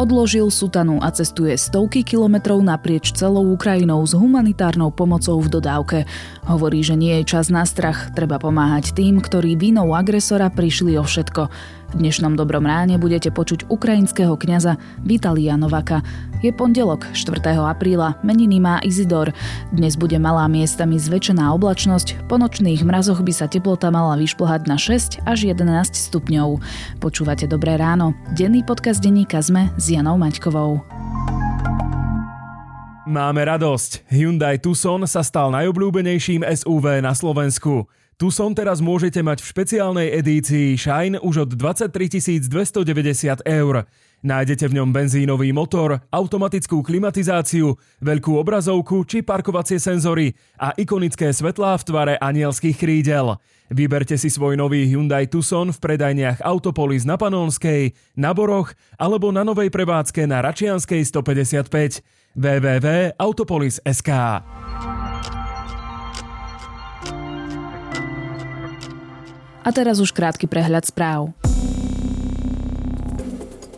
odložil sutanu a cestuje stovky kilometrov naprieč celou Ukrajinou s humanitárnou pomocou v dodávke. Hovorí, že nie je čas na strach, treba pomáhať tým, ktorí vinou agresora prišli o všetko. V dnešnom Dobrom ráne budete počuť ukrajinského kňaza Vitalia Novaka. Je pondelok, 4. apríla, meniny má Izidor. Dnes bude malá miestami zväčšená oblačnosť, po nočných mrazoch by sa teplota mala vyšplhať na 6 až 11 stupňov. Počúvate Dobré ráno, denný podcast denníka ZME s Janou Maťkovou. Máme radosť. Hyundai Tucson sa stal najobľúbenejším SUV na Slovensku. Tucson teraz môžete mať v špeciálnej edícii Shine už od 23 290 eur. Nájdete v ňom benzínový motor, automatickú klimatizáciu, veľkú obrazovku či parkovacie senzory a ikonické svetlá v tvare anielských krídel. Vyberte si svoj nový Hyundai Tucson v predajniach Autopolis na Panonskej, na Boroch alebo na novej prevádzke na Račianskej 155 www.autopolis.sk A teraz už krátky prehľad správ.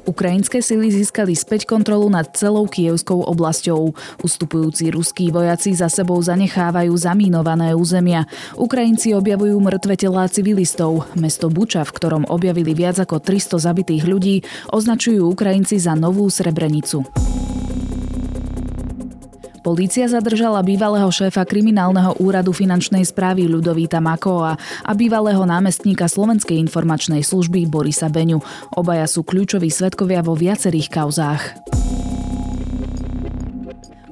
Ukrajinské sily získali späť kontrolu nad celou kievskou oblasťou. Ustupujúci ruskí vojaci za sebou zanechávajú zamínované územia. Ukrajinci objavujú mŕtve telá civilistov. Mesto Buča, v ktorom objavili viac ako 300 zabitých ľudí, označujú Ukrajinci za novú Srebrenicu. Polícia zadržala bývalého šéfa kriminálneho úradu finančnej správy Ľudovíta Makova a bývalého námestníka Slovenskej informačnej služby Borisa Beňu. Obaja sú kľúčoví svetkovia vo viacerých kauzách.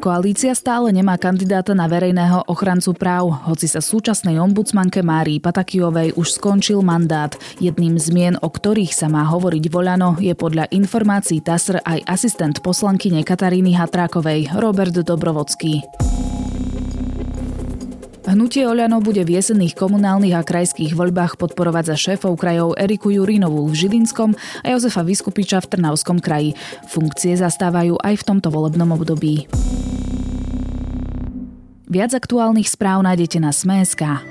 Koalícia stále nemá kandidáta na verejného ochrancu práv, hoci sa súčasnej ombudsmanke Márii Patakijovej už skončil mandát. Jedným z mien, o ktorých sa má hovoriť voľano, je podľa informácií TASR aj asistent poslankyne Kataríny Hatrákovej, Robert Dobrovodský. Hnutie Oľano bude v jesenných komunálnych a krajských voľbách podporovať za šéfov krajov Eriku Jurinovú v Žilinskom a Jozefa Vyskupiča v Trnavskom kraji. Funkcie zastávajú aj v tomto volebnom období. Viac aktuálnych správ nájdete na Sme.sk.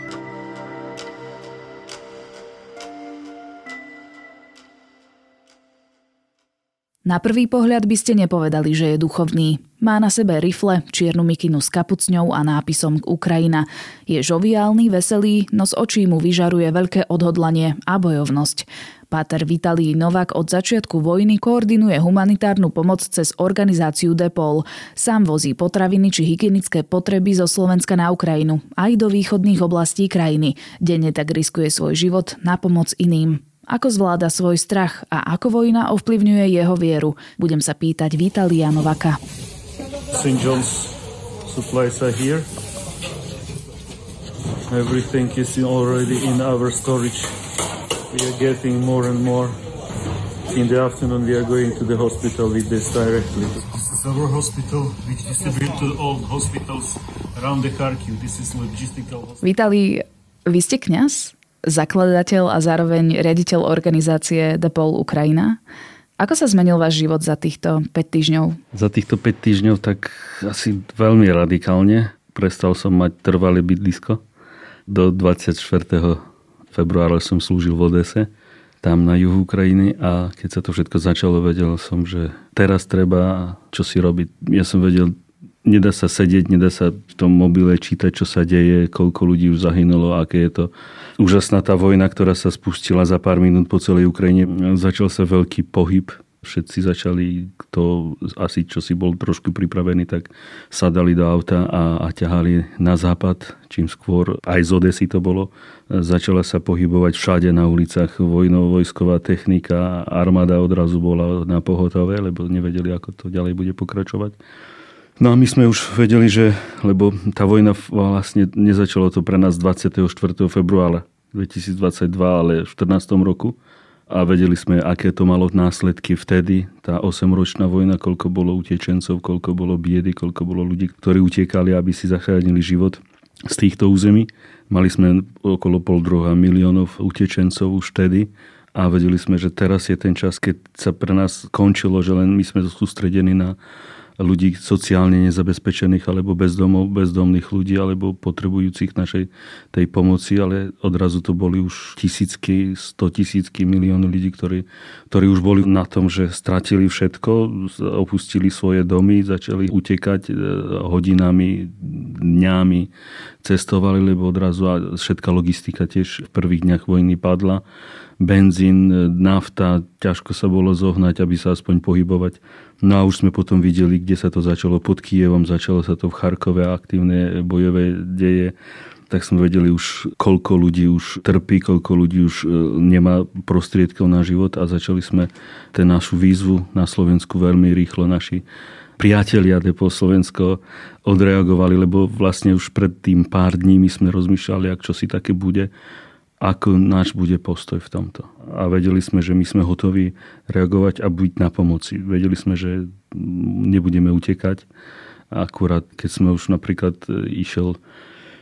Na prvý pohľad by ste nepovedali, že je duchovný. Má na sebe rifle, čiernu mikinu s kapucňou a nápisom Ukrajina. Je žoviálny, veselý, no z očí mu vyžaruje veľké odhodlanie a bojovnosť. Páter Vitalij Novak od začiatku vojny koordinuje humanitárnu pomoc cez organizáciu Depol. Sám vozí potraviny či hygienické potreby zo Slovenska na Ukrajinu, aj do východných oblastí krajiny. Denne tak riskuje svoj život na pomoc iným. Ako zvláda svoj strach a ako vojna ovplyvňuje jeho vieru? Budem sa pýtať Vitalia Novaka. St. John's supplies are here. Everything is already in our storage we are getting more and more. In the afternoon we are going to the hospital with this directly. This is our hospital which distributes to all hospitals around the Kharkiv. This is logistical hospital. Vitali, vy ste kňaz, zakladateľ a zároveň riaditeľ organizácie Depol Ukrajina. Ako sa zmenil váš život za týchto 5 týždňov? Za týchto 5 týždňov tak asi veľmi radikálne. Prestal som mať trvalé bydlisko. Do 24 februára som slúžil v Odese, tam na juhu Ukrajiny a keď sa to všetko začalo, vedel som, že teraz treba čo si robiť. Ja som vedel, nedá sa sedieť, nedá sa v tom mobile čítať, čo sa deje, koľko ľudí už zahynulo, aké je to úžasná tá vojna, ktorá sa spustila za pár minút po celej Ukrajine. Začal sa veľký pohyb všetci začali, kto asi čo si bol trošku pripravený, tak sadali do auta a, a ťahali na západ, čím skôr aj z Odesy to bolo. Začala sa pohybovať všade na ulicach vojnovo-vojsková technika, armáda odrazu bola na pohotové, lebo nevedeli, ako to ďalej bude pokračovať. No a my sme už vedeli, že, lebo tá vojna vlastne nezačalo to pre nás 24. februára 2022, ale v 14. roku a vedeli sme, aké to malo následky vtedy, tá 8-ročná vojna, koľko bolo utečencov, koľko bolo biedy, koľko bolo ľudí, ktorí utekali, aby si zachránili život z týchto území. Mali sme okolo pol druhá miliónov utečencov už vtedy a vedeli sme, že teraz je ten čas, keď sa pre nás končilo, že len my sme sústredení na ľudí sociálne nezabezpečených alebo bezdomov, bezdomných ľudí alebo potrebujúcich našej tej pomoci, ale odrazu to boli už tisícky, sto tisícky, milióny ľudí, ktorí, ktorí už boli na tom, že stratili všetko, opustili svoje domy, začali utekať e, hodinami, dňami, cestovali, lebo odrazu a všetká logistika tiež v prvých dňach vojny padla benzín, nafta, ťažko sa bolo zohnať, aby sa aspoň pohybovať. No a už sme potom videli, kde sa to začalo. Pod Kievom, začalo sa to v Charkove aktívne bojové deje. Tak sme vedeli už, koľko ľudí už trpí, koľko ľudí už e, nemá prostriedkov na život a začali sme ten našu výzvu na Slovensku veľmi rýchlo. Naši priatelia Depo Slovensko odreagovali, lebo vlastne už pred tým pár dní my sme rozmýšľali, ak čo si také bude ako náš bude postoj v tomto. A vedeli sme, že my sme hotoví reagovať a byť na pomoci. Vedeli sme, že nebudeme utekať. Akurát, keď sme už napríklad e, išiel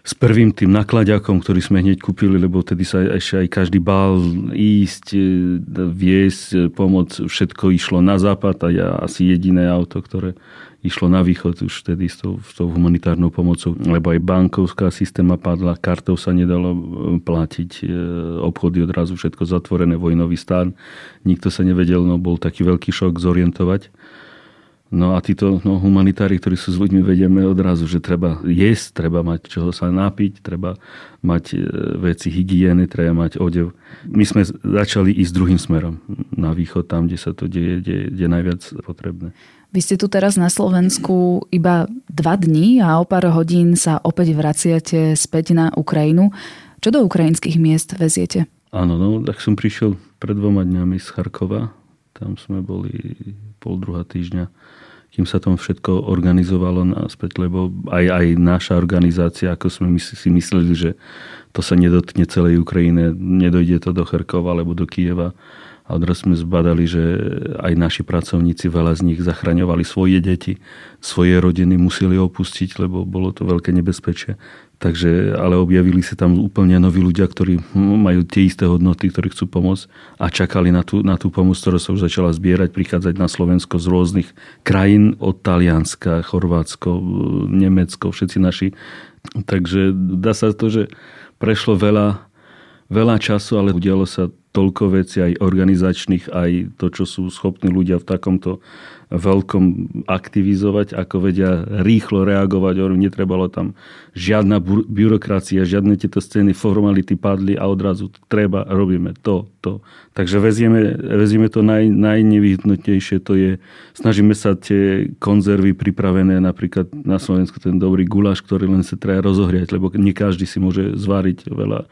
s prvým tým nakladiakom, ktorý sme hneď kúpili, lebo tedy sa ešte aj každý bál ísť, e, viesť, e, pomoc, všetko išlo na západ a ja asi jediné auto, ktoré išlo na východ už vtedy s tou, s tou humanitárnou pomocou, lebo aj bankovská systéma padla, kartou sa nedalo e, platiť, obchody odrazu všetko zatvorené, vojnový stán, nikto sa nevedel, no bol taký veľký šok zorientovať. No a títo no, humanitári, ktorí sú s ľuďmi, vedieme odrazu, že treba jesť, treba mať čoho sa napiť, treba mať e, veci hygieny, treba mať odev. My sme začali ísť druhým smerom na východ, tam, kde sa to deje, kde, kde je najviac potrebné. Vy ste tu teraz na Slovensku iba dva dní a o pár hodín sa opäť vraciate späť na Ukrajinu. Čo do ukrajinských miest veziete? Áno, no tak som prišiel pred dvoma dňami z Charkova. Tam sme boli pol druhá týždňa kým sa to všetko organizovalo naspäť, lebo aj, aj naša organizácia, ako sme si mysleli, že to sa nedotkne celej Ukrajiny, nedojde to do Charkova alebo do Kieva. A odraz sme zbadali, že aj naši pracovníci, veľa z nich zachraňovali svoje deti, svoje rodiny museli opustiť, lebo bolo to veľké nebezpečie. Takže, ale objavili sa tam úplne noví ľudia, ktorí majú tie isté hodnoty, ktorí chcú pomôcť a čakali na tú, na tú pomoc, ktorá sa už začala zbierať, prichádzať na Slovensko z rôznych krajín, od Talianska, Chorvátsko, Nemecko, všetci naši. Takže dá sa to, že prešlo veľa, veľa času, ale udialo sa toľko vecí aj organizačných, aj to, čo sú schopní ľudia v takomto veľkom aktivizovať, ako vedia rýchlo reagovať. Netrebalo tam žiadna byrokracia, žiadne tieto scény, formality padli a odrazu treba, robíme to, to. Takže vezieme, vezieme to naj, najnevyhnutnejšie, to je, snažíme sa tie konzervy pripravené, napríklad na Slovensku ten dobrý guláš, ktorý len sa treba rozohriať, lebo nie každý si môže zvariť veľa.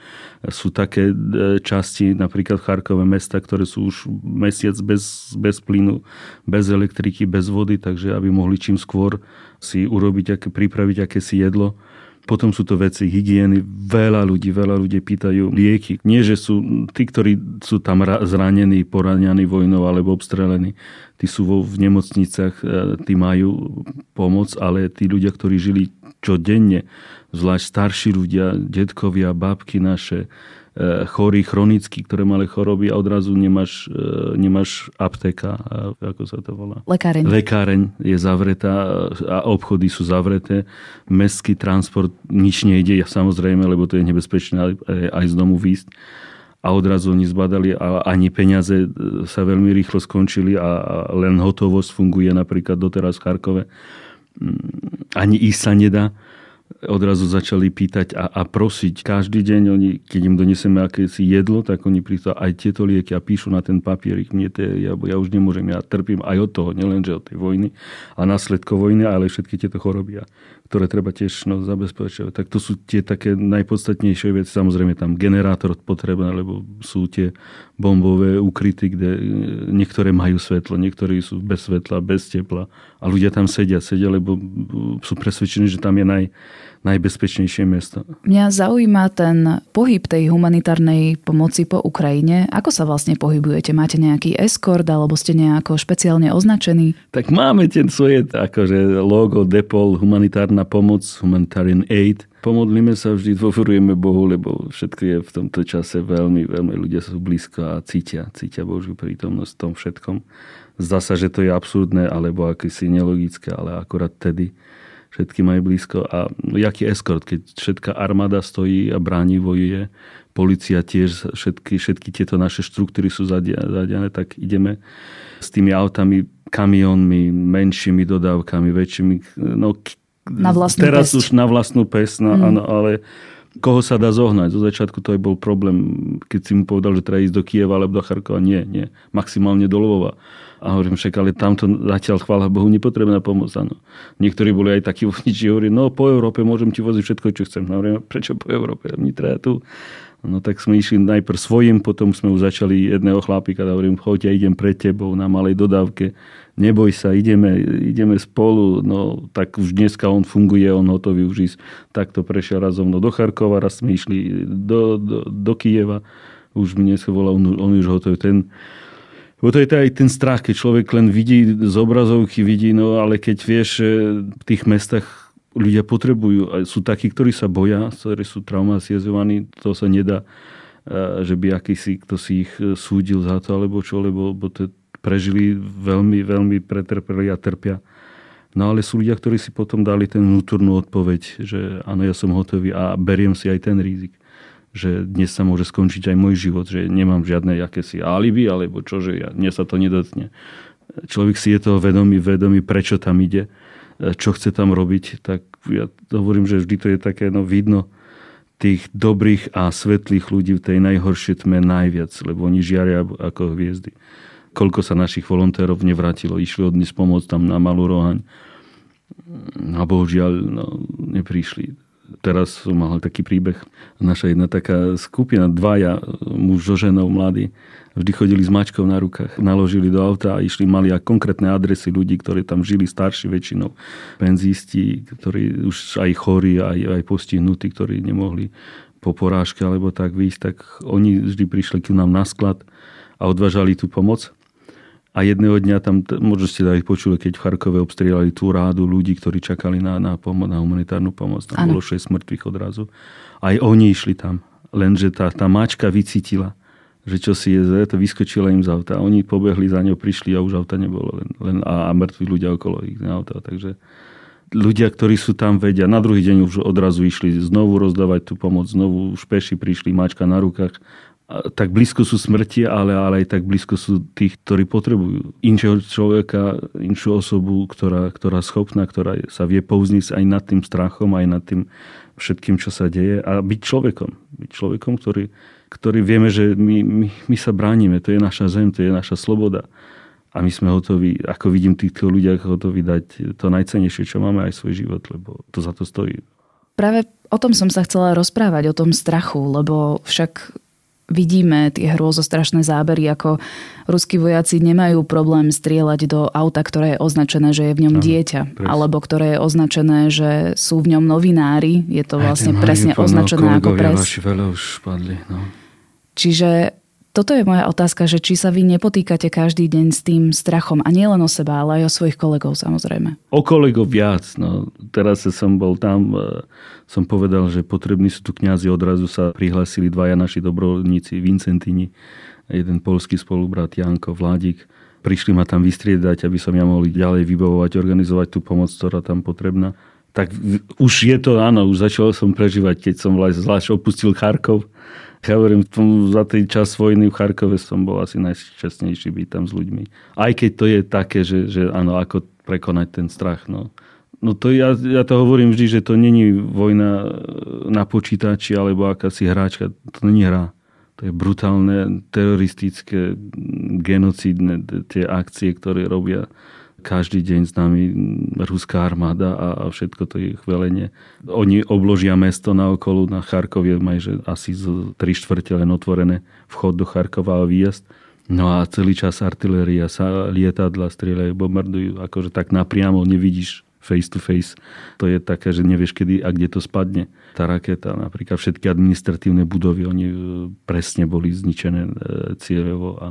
Sú také e, časti, napríklad Charkové mesta, ktoré sú už mesiac bez, bez plynu, bez elektriky, elektriky, bez vody, takže aby mohli čím skôr si urobiť, aké, pripraviť akési jedlo. Potom sú to veci hygieny. Veľa ľudí, veľa ľudí pýtajú lieky. Nie, že sú tí, ktorí sú tam zranení, poraňaní vojnou alebo obstrelení. Tí sú vo, v nemocnicách, e, tí majú pomoc, ale tí ľudia, ktorí žili čo denne, zvlášť starší ľudia, detkovia, babky naše, chorí chronicky, ktoré mali choroby a odrazu nemáš, e, nemáš aptéka, ako sa to volá? Lekáreň. Lekáreň je zavretá a obchody sú zavreté. Mestský transport, nič nejde, samozrejme, lebo to je nebezpečné aj z domu výjsť a odrazu oni zbadali a ani peniaze e, sa veľmi rýchlo skončili a len hotovosť funguje napríklad doteraz v Charkove. Mm, ani ísť sa nedá odrazu začali pýtať a, a prosiť. Každý deň, oni, keď im doneseme akési jedlo, tak oni prísť aj tieto lieky a píšu na ten papierik. Mne to, ja, ja už nemôžem, ja trpím aj od toho, nielenže od tej vojny a následkov vojny, ale všetky tieto choroby, ktoré treba tiež no, zabezpečovať. Tak to sú tie také najpodstatnejšie veci. Samozrejme tam generátor potrebné, lebo sú tie bombové ukryty, kde e, niektoré majú svetlo, niektorí sú bez svetla, bez tepla a ľudia tam sedia, sedia, lebo sú presvedčení, že tam je naj, najbezpečnejšie miesto. Mňa zaujíma ten pohyb tej humanitárnej pomoci po Ukrajine. Ako sa vlastne pohybujete? Máte nejaký eskort alebo ste nejako špeciálne označení? Tak máme ten svoje akože logo Depol, humanitárna pomoc, humanitarian aid pomodlíme sa, vždy dôverujeme Bohu, lebo všetko je v tomto čase veľmi, veľmi ľudia sú blízko a cítia, cítia Božiu prítomnosť v tom všetkom. Zdá sa, že to je absurdné alebo akési nelogické, ale akorát tedy všetky majú blízko. A jaký eskort, keď všetká armáda stojí a bráni vojuje, policia tiež, všetky, všetky tieto naše štruktúry sú zadiané, tak ideme s tými autami, kamionmi, menšími dodávkami, väčšími. No, na vlastnú Teraz pesť. už na vlastnú pes, no, mm. áno, ale koho sa dá zohnať. Zo začiatku to aj bol problém, keď si mu povedal, že treba ísť do Kieva alebo do Charkova. Nie, nie. Maximálne do Lvova. A hovorím, však, ale tamto zatiaľ, chvála Bohu, nepotrebná pomoc. Áno. Niektorí boli aj takí vodiči, hovorí, no po Európe môžem ti voziť všetko, čo chcem. Hovorím, prečo po Európe? Mne treba tu. No tak sme išli najprv svojim, potom sme už začali jedného chlapíka, a hovorím, choď, ja idem pre tebou na malej dodávke neboj sa, ideme, ideme spolu, no tak už dneska on funguje, on hotový už ísť. Takto prešiel raz mnou do Charkova, raz sme išli do, do, do Kieva, už mi dneska volal, on, on už hotový. Ten, bo to je to aj ten strach, keď človek len vidí z obrazovky, vidí, no ale keď vieš, v tých mestách ľudia potrebujú, sú takí, ktorí sa boja, ktorí sú traumatizovaní, to sa nedá, že by akýsi, kto si ich súdil za to, alebo čo, lebo, lebo to, prežili veľmi, veľmi pretrpeli a trpia. No ale sú ľudia, ktorí si potom dali ten vnútornú odpoveď, že áno, ja som hotový a beriem si aj ten rizik že dnes sa môže skončiť aj môj život, že nemám žiadne akési alibi, alebo čo, že ja, dnes sa to nedotkne. Človek si je toho vedomý, vedomý, prečo tam ide, čo chce tam robiť, tak ja hovorím, že vždy to je také, no vidno tých dobrých a svetlých ľudí v tej najhoršej tme najviac, lebo oni žiaria ako hviezdy koľko sa našich volontérov nevrátilo. Išli od dnes pomôcť tam na Malú Rohaň. A bohužiaľ no, neprišli. Teraz som mal taký príbeh. Naša jedna taká skupina, dvaja, muž so ženou mladí, vždy chodili s mačkou na rukách. Naložili do auta a išli, mali aj konkrétne adresy ľudí, ktorí tam žili starší väčšinou. Penzisti, ktorí už aj chorí, aj, aj postihnutí, ktorí nemohli po porážke alebo tak výjsť, tak oni vždy prišli k nám na sklad a odvážali tú pomoc. A jedného dňa tam, možno ste aj počuli, keď v Charkove obstrieľali tú rádu ľudí, ktorí čakali na, na, pomoc, na humanitárnu pomoc. Tam ano. bolo 6 mŕtvych odrazu. Aj oni išli tam. Lenže tá, tá mačka vycítila, že čo si je zle, to vyskočila im z auta. Oni pobehli za ňou, prišli a už auta nebolo. Len, len a, a mŕtvi ľudia okolo ich na auta. Takže ľudia, ktorí sú tam, vedia. Na druhý deň už odrazu išli znovu rozdávať tú pomoc. Znovu už peši prišli, mačka na rukách tak blízko sú smrti, ale, ale aj tak blízko sú tých, ktorí potrebujú inšieho človeka, inšiu osobu, ktorá, ktorá schopná, ktorá sa vie pouzniť aj nad tým strachom, aj nad tým všetkým, čo sa deje a byť človekom. Byť človekom, ktorý, ktorý vieme, že my, my, my sa bránime, to je naša zem, to je naša sloboda. A my sme hotoví, ako vidím týchto ľudia, hotoví dať to najcenejšie, čo máme, aj svoj život, lebo to za to stojí. Práve o tom som sa chcela rozprávať, o tom strachu, lebo však vidíme tie hrôzostrašné zábery, ako ruskí vojaci nemajú problém strieľať do auta, ktoré je označené, že je v ňom dieťa, presne. alebo ktoré je označené, že sú v ňom novinári. Je to vlastne presne označené ako pres. veľa už padli, no. Čiže toto je moja otázka, že či sa vy nepotýkate každý deň s tým strachom a nielen o seba, ale aj o svojich kolegov samozrejme. O kolegov viac. No, teraz som bol tam, e, som povedal, že potrební sú tu kňazi. Odrazu sa prihlásili dvaja naši dobrovoľníci, Vincentini, jeden polský spolubrat Janko Vládik. Prišli ma tam vystriedať, aby som ja mohol ďalej vybavovať, organizovať tú pomoc, ktorá tam potrebná. Tak už je to, áno, už začal som prežívať, keď som zvlášť opustil Charkov, ja hovorím, za tej čas vojny v Charkove som bol asi najšťastnejší byť tam s ľuďmi. Aj keď to je také, že, že áno, ako prekonať ten strach. No. No to ja, ja to hovorím vždy, že to není vojna na počítači alebo akási hráčka. To není hra. To je brutálne, teroristické, genocídne tie akcie, ktoré robia každý deň s nami ruská armáda a, a všetko to je chvelenie. Oni obložia mesto na okolu, na Charkovie majú že asi z tri štvrte len otvorené vchod do Charkova a výjazd. No a celý čas artiléria sa lietadla strieľajú, bombardujú, akože tak napriamo nevidíš face to face. To je také, že nevieš kedy a kde to spadne. Tá raketa, napríklad všetky administratívne budovy, oni e, presne boli zničené e, cieľovo a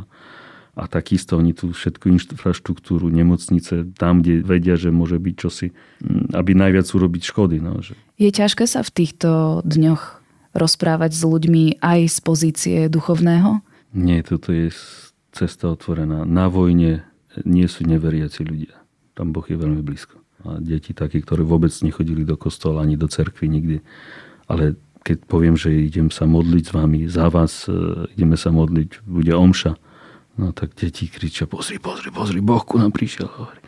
A takisto oni tú všetku infraštruktúru, nemocnice, tam, kde vedia, že môže byť čosi, mm, aby najviac urobiť škody. No, že... Je ťažké sa v týchto dňoch rozprávať s ľuďmi aj z pozície duchovného? Nie, toto je cesta otvorená. Na vojne nie sú neveriaci ľudia. Tam Boh je veľmi blízko. A deti také, ktoré vôbec nechodili do kostola ani do cerkvy nikdy. Ale keď poviem, že idem sa modliť s vami, za vás e, ideme sa modliť, bude omša, No tak deti kričia, pozri, pozri, pozri, Boh ku nám prišiel. Hovorí.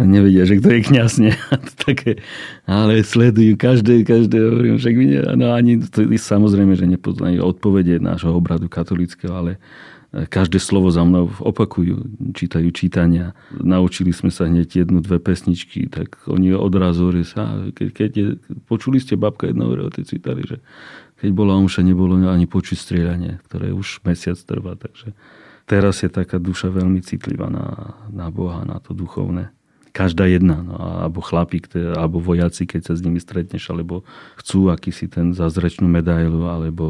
Nevedia, že kto je kniaz, nie? Také, ale sledujú každé, každé, hovorím, však nie, no ani, to, samozrejme, že nepoznajú odpovede nášho obradu katolického, ale e, každé slovo za mnou opakujú, čítajú čítania. Naučili sme sa hneď jednu, dve pesničky, tak oni odrazu sa, keď, keď je, počuli ste babka jedno hovorí o tej citali, že keď bola omša, nebolo ani počuť strieľanie, ktoré už mesiac trvá, takže teraz je taká duša veľmi citlivá na, na Boha, na to duchovné. Každá jedna, no, alebo chlapík, alebo vojaci, keď sa s nimi stretneš, alebo chcú akýsi ten zázračnú medailu, alebo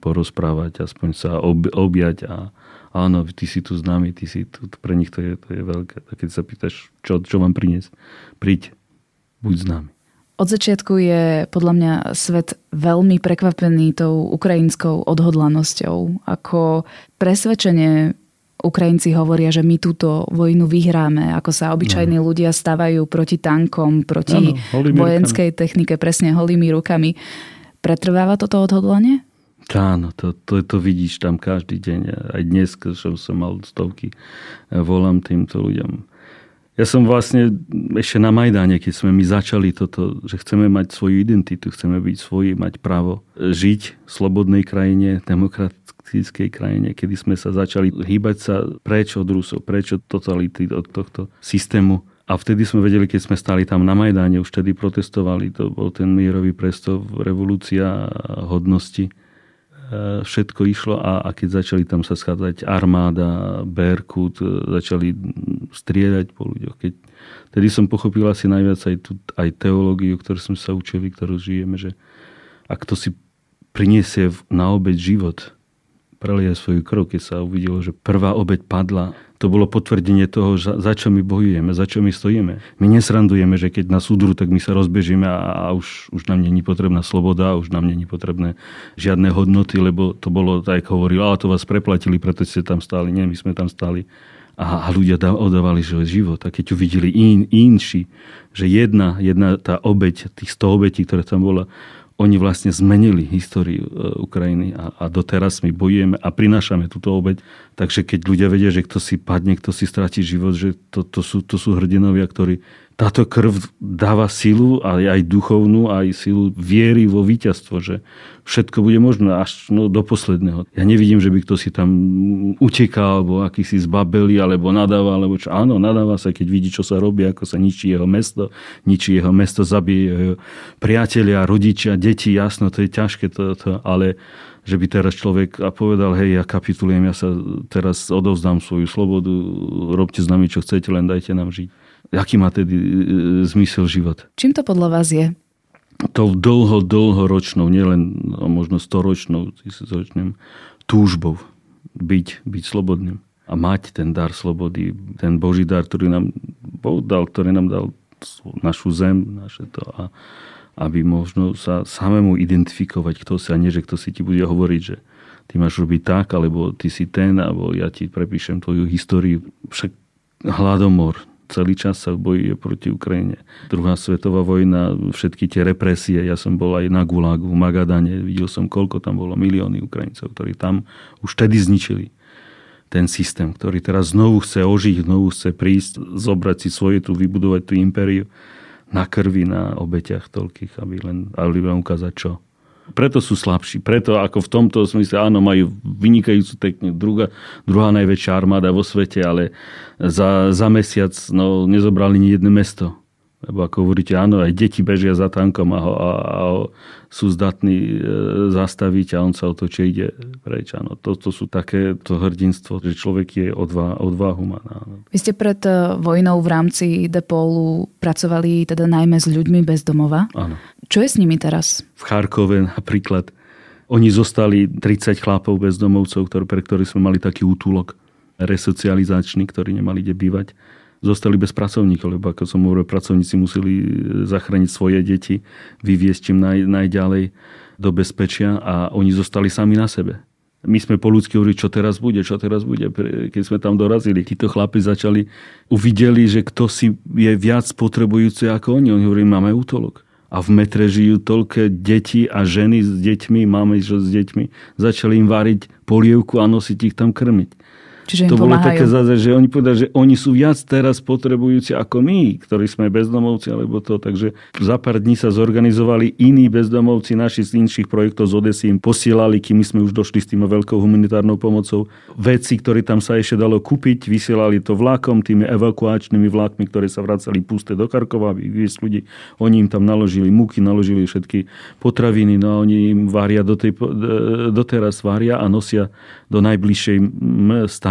porozprávať, aspoň sa ob, objať a áno, ty si tu s nami, ty si tu, pre nich to je, to je veľké. A keď sa pýtaš, čo, čo mám priniesť, príď, buď s nami. Od začiatku je podľa mňa svet veľmi prekvapený tou ukrajinskou odhodlanosťou. Ako presvedčenie Ukrajinci hovoria, že my túto vojnu vyhráme, ako sa obyčajní no. ľudia stavajú proti tankom, proti ano, vojenskej rukami. technike, presne holými rukami. Pretrváva toto odhodlanie? Áno, to, to, to vidíš tam každý deň. Aj dnes, keď som mal stovky, volám týmto ľuďom ja som vlastne ešte na Majdáne, keď sme my začali toto, že chceme mať svoju identitu, chceme byť svoji, mať právo žiť v slobodnej krajine, demokratickej krajine, kedy sme sa začali hýbať sa preč od Rusov, preč od totality, od tohto systému. A vtedy sme vedeli, keď sme stali tam na Majdáne, už vtedy protestovali, to bol ten mierový prestov, revolúcia hodnosti všetko išlo a, a keď začali tam sa schádzať armáda, Berkut, e, začali striedať po ľuďoch. Keď, tedy som pochopil asi najviac aj, tú, aj teológiu, ktorú sme sa učili, ktorú žijeme, že ak to si priniesie na obeď život, prelie svoju krv, keď sa uvidelo, že prvá obeď padla to bolo potvrdenie toho, za čo my bojujeme, za čo my stojíme. My nesrandujeme, že keď nás udru, tak my sa rozbežíme a, a už, už nám není potrebná sloboda, už nám není potrebné žiadne hodnoty, lebo to bolo, tak hovoril, ale to vás preplatili, preto ste tam stáli. Nie, my sme tam stáli. A, a ľudia oddávali život. A keď uvideli in, inši, že jedna, jedna tá obeď, tých 100 obetí, ktoré tam bola, oni vlastne zmenili históriu e, Ukrajiny a, a doteraz my bojujeme a prinášame túto obeď. Takže keď ľudia vedia, že kto si padne, kto si stratí život, že to, to, sú, to sú hrdinovia, ktorí táto krv dáva silu, aj, aj duchovnú, aj silu viery vo víťazstvo, že všetko bude možné až no, do posledného. Ja nevidím, že by kto si tam utekal, alebo akýsi zbabeli, alebo nadáva, alebo čo. Áno, nadáva sa, keď vidí, čo sa robí, ako sa ničí jeho mesto, ničí jeho mesto, zabije jeho priatelia, rodičia, deti, jasno, to je ťažké, to, to, ale že by teraz človek a povedal, hej, ja kapitulujem, ja sa teraz odovzdám svoju slobodu, robte s nami, čo chcete, len dajte nám žiť aký má tedy e, zmysel život. Čím to podľa vás je? To dlho, dlhoročnou, nielen no, možno storočnou, tisícročným túžbou byť, byť slobodným a mať ten dar slobody, ten Boží dar, ktorý nám Boh dal, ktorý nám dal našu zem, naše to a aby možno sa samému identifikovať, kto si a nie, že kto si ti bude hovoriť, že ty máš robiť tak, alebo ty si ten, alebo ja ti prepíšem tvoju históriu. Však hladomor, celý čas sa bojuje proti Ukrajine. Druhá svetová vojna, všetky tie represie, ja som bol aj na Gulagu, v Magadane, videl som, koľko tam bolo, milióny Ukrajincov, ktorí tam už tedy zničili ten systém, ktorý teraz znovu chce ožiť, znovu chce prísť, zobrať si svoje tu, vybudovať tú impériu na krvi, na obeťach toľkých, aby len, aby len ukázať čo preto sú slabší. Preto ako v tomto smysle, áno, majú vynikajúcu techniku. Druhá, druhá najväčšia armáda vo svete, ale za, za mesiac no, nezobrali ni jedno mesto. Lebo ako hovoríte, áno, aj deti bežia za tankom a, ho, a, a ho sú zdatní e, zastaviť a on sa otočí ide preč. Áno, to, to sú také to hrdinstvo, že človek je odva, odvahu má. Áno. Vy ste pred e, vojnou v rámci Depolu pracovali teda najmä s ľuďmi bez domova. Áno. Čo je s nimi teraz? V Charkove napríklad. Oni zostali 30 chlapov bezdomovcov, ktorý, pre ktorých sme mali taký útulok resocializační, ktorí nemali kde bývať, zostali bez pracovníkov, lebo ako som hovoril, pracovníci museli zachrániť svoje deti, vyviesť im naj, najďalej do bezpečia a oni zostali sami na sebe. My sme po ľudsky hovorili, čo teraz bude, čo teraz bude. Keď sme tam dorazili, títo chlapi začali, uvideli, že kto si je viac potrebujúci ako oni. Oni hovorili, máme útolok. A v metre žijú toľké deti a ženy s deťmi, máme s deťmi. Začali im váriť polievku a nosiť ich tam krmiť. Čiže to bolo také zase, že oni povedali, že oni sú viac teraz potrebujúci ako my, ktorí sme bezdomovci, alebo to. Takže za pár dní sa zorganizovali iní bezdomovci, naši z inších projektov z Odesy im posielali, kým sme už došli s tým veľkou humanitárnou pomocou. Veci, ktoré tam sa ešte dalo kúpiť, vysielali to vlakom, tými evakuačnými vlakmi, ktoré sa vracali pusté do Karkova, vyviesť ľudí. Oni im tam naložili múky, naložili všetky potraviny, no a oni im varia do tej, doteraz varia a nosia do najbližšej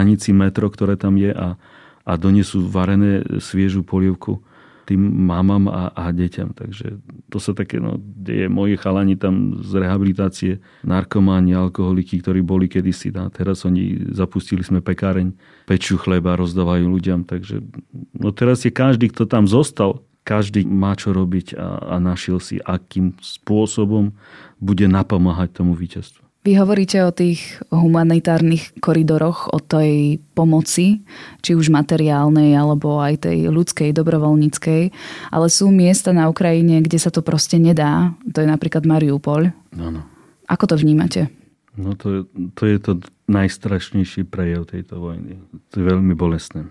stanici metro, ktoré tam je a, a donesú varené sviežu polievku tým mamám a, a deťam. Takže to sa také, no, deje. Moji chalani tam z rehabilitácie, narkománi, alkoholiky, ktorí boli kedysi. A teraz oni zapustili sme pekáreň, pečú chleba, rozdávajú ľuďom. Takže no teraz je každý, kto tam zostal, každý má čo robiť a, a našiel si, akým spôsobom bude napomáhať tomu víťazstvu. Vy hovoríte o tých humanitárnych koridoroch, o tej pomoci, či už materiálnej, alebo aj tej ľudskej, dobrovoľníckej, ale sú miesta na Ukrajine, kde sa to proste nedá. To je napríklad Mariupol. Áno. Ako to vnímate? No to, to je to najstrašnejší prejav tejto vojny. To je veľmi bolestné.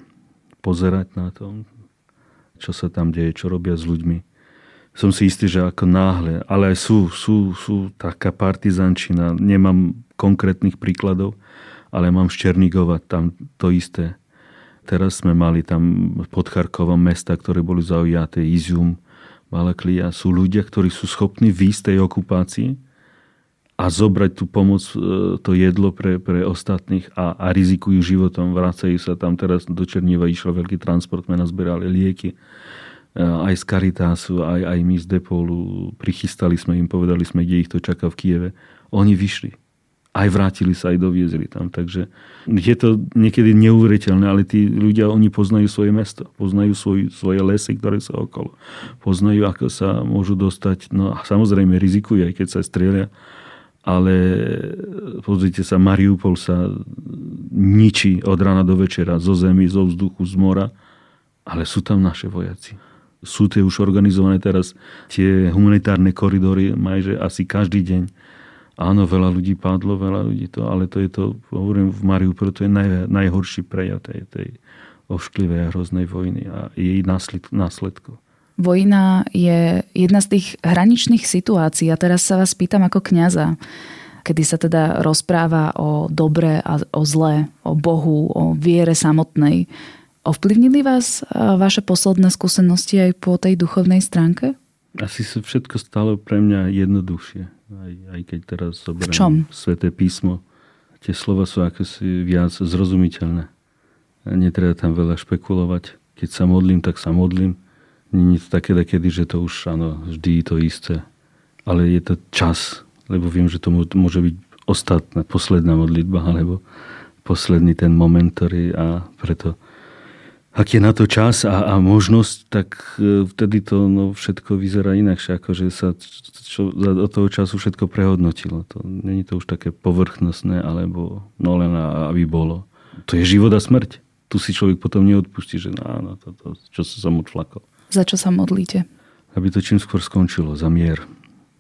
Pozerať na to, čo sa tam deje, čo robia s ľuďmi som si istý, že ako náhle, ale aj sú, sú, sú taká partizančina, nemám konkrétnych príkladov, ale mám z Černigova tam to isté. Teraz sme mali tam pod Charkovom mesta, ktoré boli zaujaté, Izium, Balaklia. Sú ľudia, ktorí sú schopní výjsť tej okupácii a zobrať tú pomoc, to jedlo pre, pre ostatných a, a rizikujú životom. Vracajú sa tam. Teraz do Černieva išlo veľký transport, sme nazberali lieky aj z Caritásu, aj, aj my z Depolu. Prichystali sme im, povedali sme, kde ich to čaká v Kieve. Oni vyšli. Aj vrátili sa, aj doviezli tam. Takže je to niekedy neuveriteľné, ale tí ľudia, oni poznajú svoje mesto. Poznajú svoj, svoje lesy, ktoré sú okolo. Poznajú, ako sa môžu dostať. No a samozrejme rizikujú, aj keď sa strieľa. Ale pozrite sa, Mariupol sa ničí od rána do večera, zo zemi, zo vzduchu, z mora. Ale sú tam naše vojaci sú tie už organizované teraz tie humanitárne koridory, majže asi každý deň. Áno, veľa ľudí padlo, veľa ľudí to, ale to je to, hovorím v Mariupole, to je naj, najhorší prejav tej, tej ošklivej a hroznej vojny a jej následkov. Vojna je jedna z tých hraničných situácií a teraz sa vás pýtam ako kňaza, kedy sa teda rozpráva o dobre a o zle, o Bohu, o viere samotnej. Ovplyvnili vás vaše posledné skúsenosti aj po tej duchovnej stránke? Asi sa všetko stalo pre mňa jednoduchšie. Aj, aj keď teraz zoberiem v čom? Sveté písmo. Tie slova sú akosi viac zrozumiteľné. Netreba tam veľa špekulovať. Keď sa modlím, tak sa modlím. Je to také kedy, že to už áno, vždy to isté. Ale je to čas, lebo viem, že to môže byť ostatná, posledná modlitba, alebo posledný ten moment, ktorý a preto ak je na to čas a, a možnosť, tak e, vtedy to no, všetko vyzerá inakšie, ako že sa čo, od toho času všetko prehodnotilo. To, není to už také povrchnostné, alebo no len aby bolo. To je život a smrť. Tu si človek potom neodpustí, že no, áno, to, to, čo sa som odflakol. Za čo sa modlíte? Aby to čím skôr skončilo, za mier.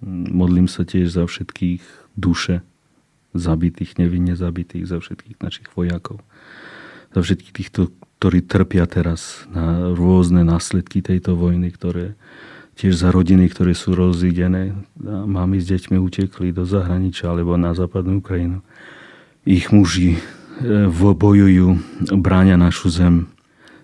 Modlím sa tiež za všetkých duše zabitých, nevinne zabitých, za všetkých našich vojakov. Za všetkých týchto ktorí trpia teraz na rôzne následky tejto vojny, ktoré tiež za rodiny, ktoré sú rozídené. Mami s deťmi utekli do zahraničia alebo na západnú Ukrajinu. Ich muži e, bojujú, bráňa našu zem.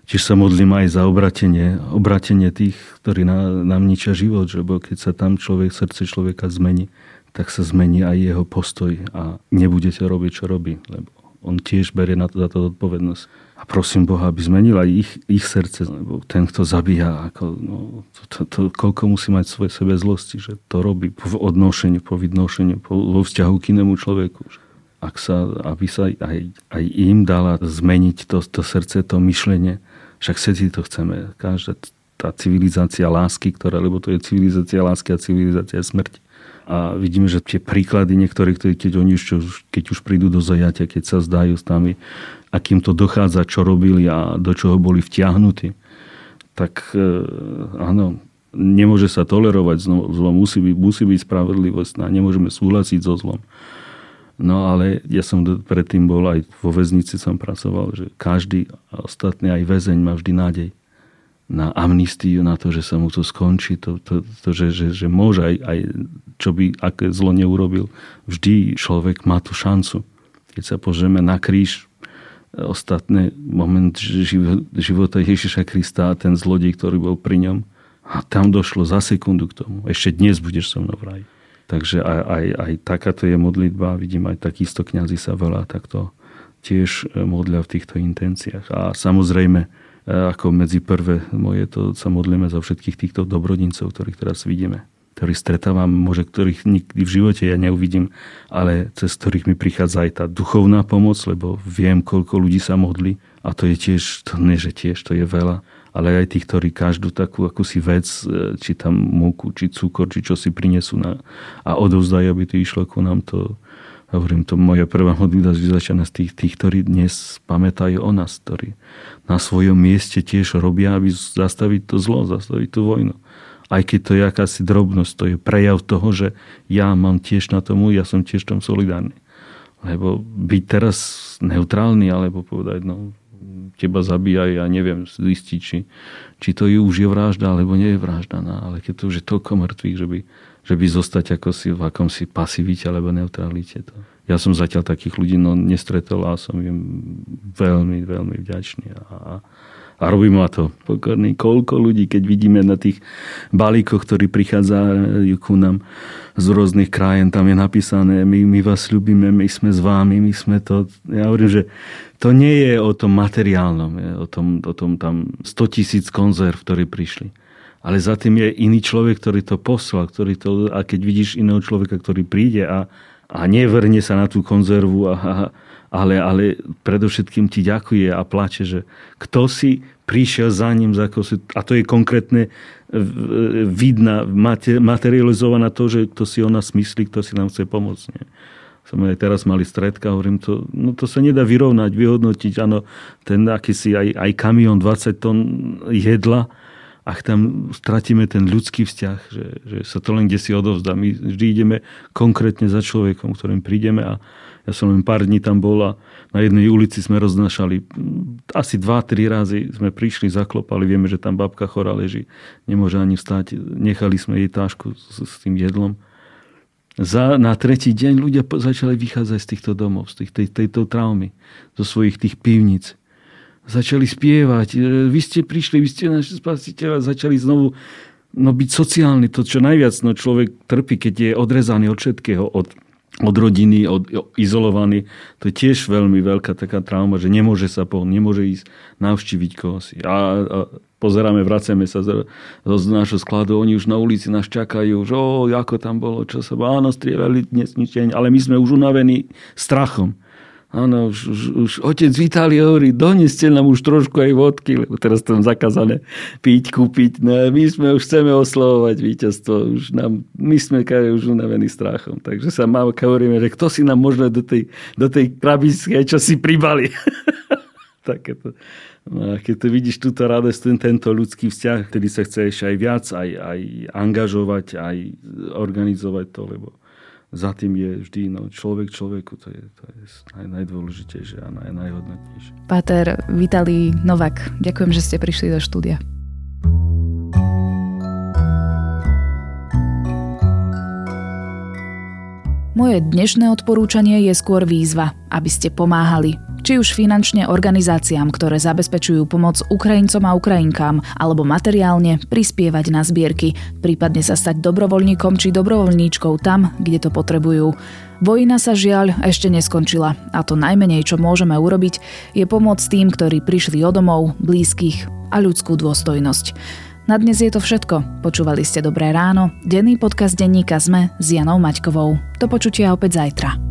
Tiež sa modlím aj za obratenie, obratenie tých, ktorí nám ničia život, lebo keď sa tam človek, srdce človeka zmení, tak sa zmení aj jeho postoj a nebudete robiť, čo robí, lebo on tiež berie na to, za to odpovednosť a prosím Boha, aby zmenil aj ich, ich srdce, lebo ten, kto zabíja, ako, no, to, to, to, koľko musí mať svoje sebe zlosti, že to robí po odnošeniu, po vydnošeniu, po, vo vzťahu k inému človeku. ak sa, aby sa aj, aj im dala zmeniť to, to srdce, to myšlenie. Však všetci to chceme. Každá tá civilizácia lásky, ktorá, lebo to je civilizácia lásky a civilizácia smrti. A vidíme, že tie príklady niektorých, keď oni už, keď už prídu do zajatia, keď sa zdajú s nami, akým to dochádza, čo robili a do čoho boli vtiahnutí, tak e, áno, nemôže sa tolerovať zlo, musí byť, musí byť spravodlivosť a nemôžeme súhlasiť so zlom. No ale ja som predtým bol aj vo väznici som pracoval, že každý ostatný aj väzeň má vždy nádej na amnistiu, na to, že sa mu to skončí, to, to, to že, že, že môže aj, aj čo by aké zlo neurobil. Vždy človek má tú šancu. Keď sa požeme na kríž, ostatné moment života Ježiša Krista a ten zlodej, ktorý bol pri ňom, a tam došlo za sekundu k tomu. Ešte dnes budeš so mnou v raji. Takže aj, aj, aj takáto je modlitba. Vidím, aj takisto kňazi sa veľa takto tiež e, modlia v týchto intenciách. A samozrejme, e, ako medzi prvé moje, to sa modlíme za všetkých týchto dobrodincov, ktorých teraz vidíme ktorých stretávam, možno ktorých nikdy v živote ja neuvidím, ale cez ktorých mi prichádza aj tá duchovná pomoc, lebo viem, koľko ľudí sa modlí a to je tiež, to nie, že tiež, to je veľa ale aj tí, ktorí každú takú akúsi vec, e, či tam múku, či cukor, či čo si prinesú na, a odovzdajú, aby to išlo ku nám, to hovorím, to moja prvá modlitba začína z tých, tých, ktorí dnes pamätajú o nás, ktorí na svojom mieste tiež robia, aby zastaviť to zlo, zastaviť tú vojnu. Aj keď to je akási drobnosť, to je prejav toho, že ja mám tiež na tomu, ja som tiež tom solidárny. Lebo byť teraz neutrálny, alebo povedať, no teba zabíja, ja neviem zistiť, či, či to už je vražda, alebo nie je vražda. No, ale keď to už je toľko mŕtvych, že by, že by zostať ako si, v akomsi pasivite alebo neutralite. To. Ja som zatiaľ takých ľudí no, nestretol a som im veľmi, veľmi vďačný. A, a robí ma to pokorný. Koľko ľudí, keď vidíme na tých balíkoch, ktorí prichádzajú ku nám z rôznych krajín, tam je napísané, my, my vás ľubíme, my sme s vámi, my sme to. Ja hovorím, že to nie je o tom materiálnom, je o tom, o tom tam 100 tisíc konzerv, ktorí prišli. Ale za tým je iný človek, ktorý to poslal, ktorý to, a keď vidíš iného človeka, ktorý príde a, a nevrne sa na tú konzervu a, a ale, ale predovšetkým ti ďakuje a plače, že kto si prišiel za ním, za si, a to je konkrétne vidná, materializovaná to, že kto si o nás myslí, kto si nám chce pomôcť. Nie? Sme aj teraz mali stredka, hovorím, to, no to sa nedá vyrovnať, vyhodnotiť. Áno, ten akýsi aj, aj kamión 20 tón jedla, ak tam stratíme ten ľudský vzťah, že, že sa to len kde si odovzdá. My vždy ideme konkrétne za človekom, ktorým prídeme a ja som len pár dní tam bol a na jednej ulici sme roznašali asi dva, tri razy sme prišli, zaklopali, vieme, že tam babka chora leží, nemôže ani vstať, nechali sme jej tášku s, s tým jedlom. Za, na tretí deň ľudia začali vychádzať z týchto domov, z tých, tej, tejto traumy, zo svojich tých pivníc začali spievať. E, vy ste prišli, vy ste naši spasiteľ, začali znovu no, byť sociálny. To, čo najviac no, človek trpí, keď je odrezaný od všetkého, od, od rodiny, od, izolovaný. To je tiež veľmi veľká taká trauma, že nemôže sa po, nemôže ísť navštíviť koho si. A, a pozeráme, vraceme sa z, z nášho skladu, oni už na ulici nás čakajú, že o, ako tam bolo, čo sa áno, strieľali dnes nič, ale my sme už unavení strachom. Áno, už, už, už otec Vitali hovorí, doneste nám už trošku aj vodky, lebo teraz tam zakázané piť, kúpiť. No, my sme už chceme oslovovať víťazstvo. Už nám, my sme už unavení strachom. Takže sa máme hovoríme, že kto si nám možno do tej, do tej krabičky čo si pribali. Takéto. No keď to vidíš túto radosť, ten, tento ľudský vzťah, ktorý sa chce ešte aj viac, aj, aj angažovať, aj organizovať to, lebo za tým je vždy no, človek človeku, to je, to je naj, najdôležitejšie a naj, najhodnotnejšie. Páter Vitalý Novak, ďakujem, že ste prišli do štúdia. Moje dnešné odporúčanie je skôr výzva, aby ste pomáhali či už finančne organizáciám, ktoré zabezpečujú pomoc Ukrajincom a Ukrajinkám, alebo materiálne prispievať na zbierky, prípadne sa stať dobrovoľníkom či dobrovoľníčkou tam, kde to potrebujú. Vojna sa žiaľ ešte neskončila a to najmenej, čo môžeme urobiť, je pomôcť tým, ktorí prišli o domov, blízkych a ľudskú dôstojnosť. Na dnes je to všetko. Počúvali ste Dobré ráno, denný podcast denníka ZME s Janou Maťkovou. Do počutia opäť zajtra.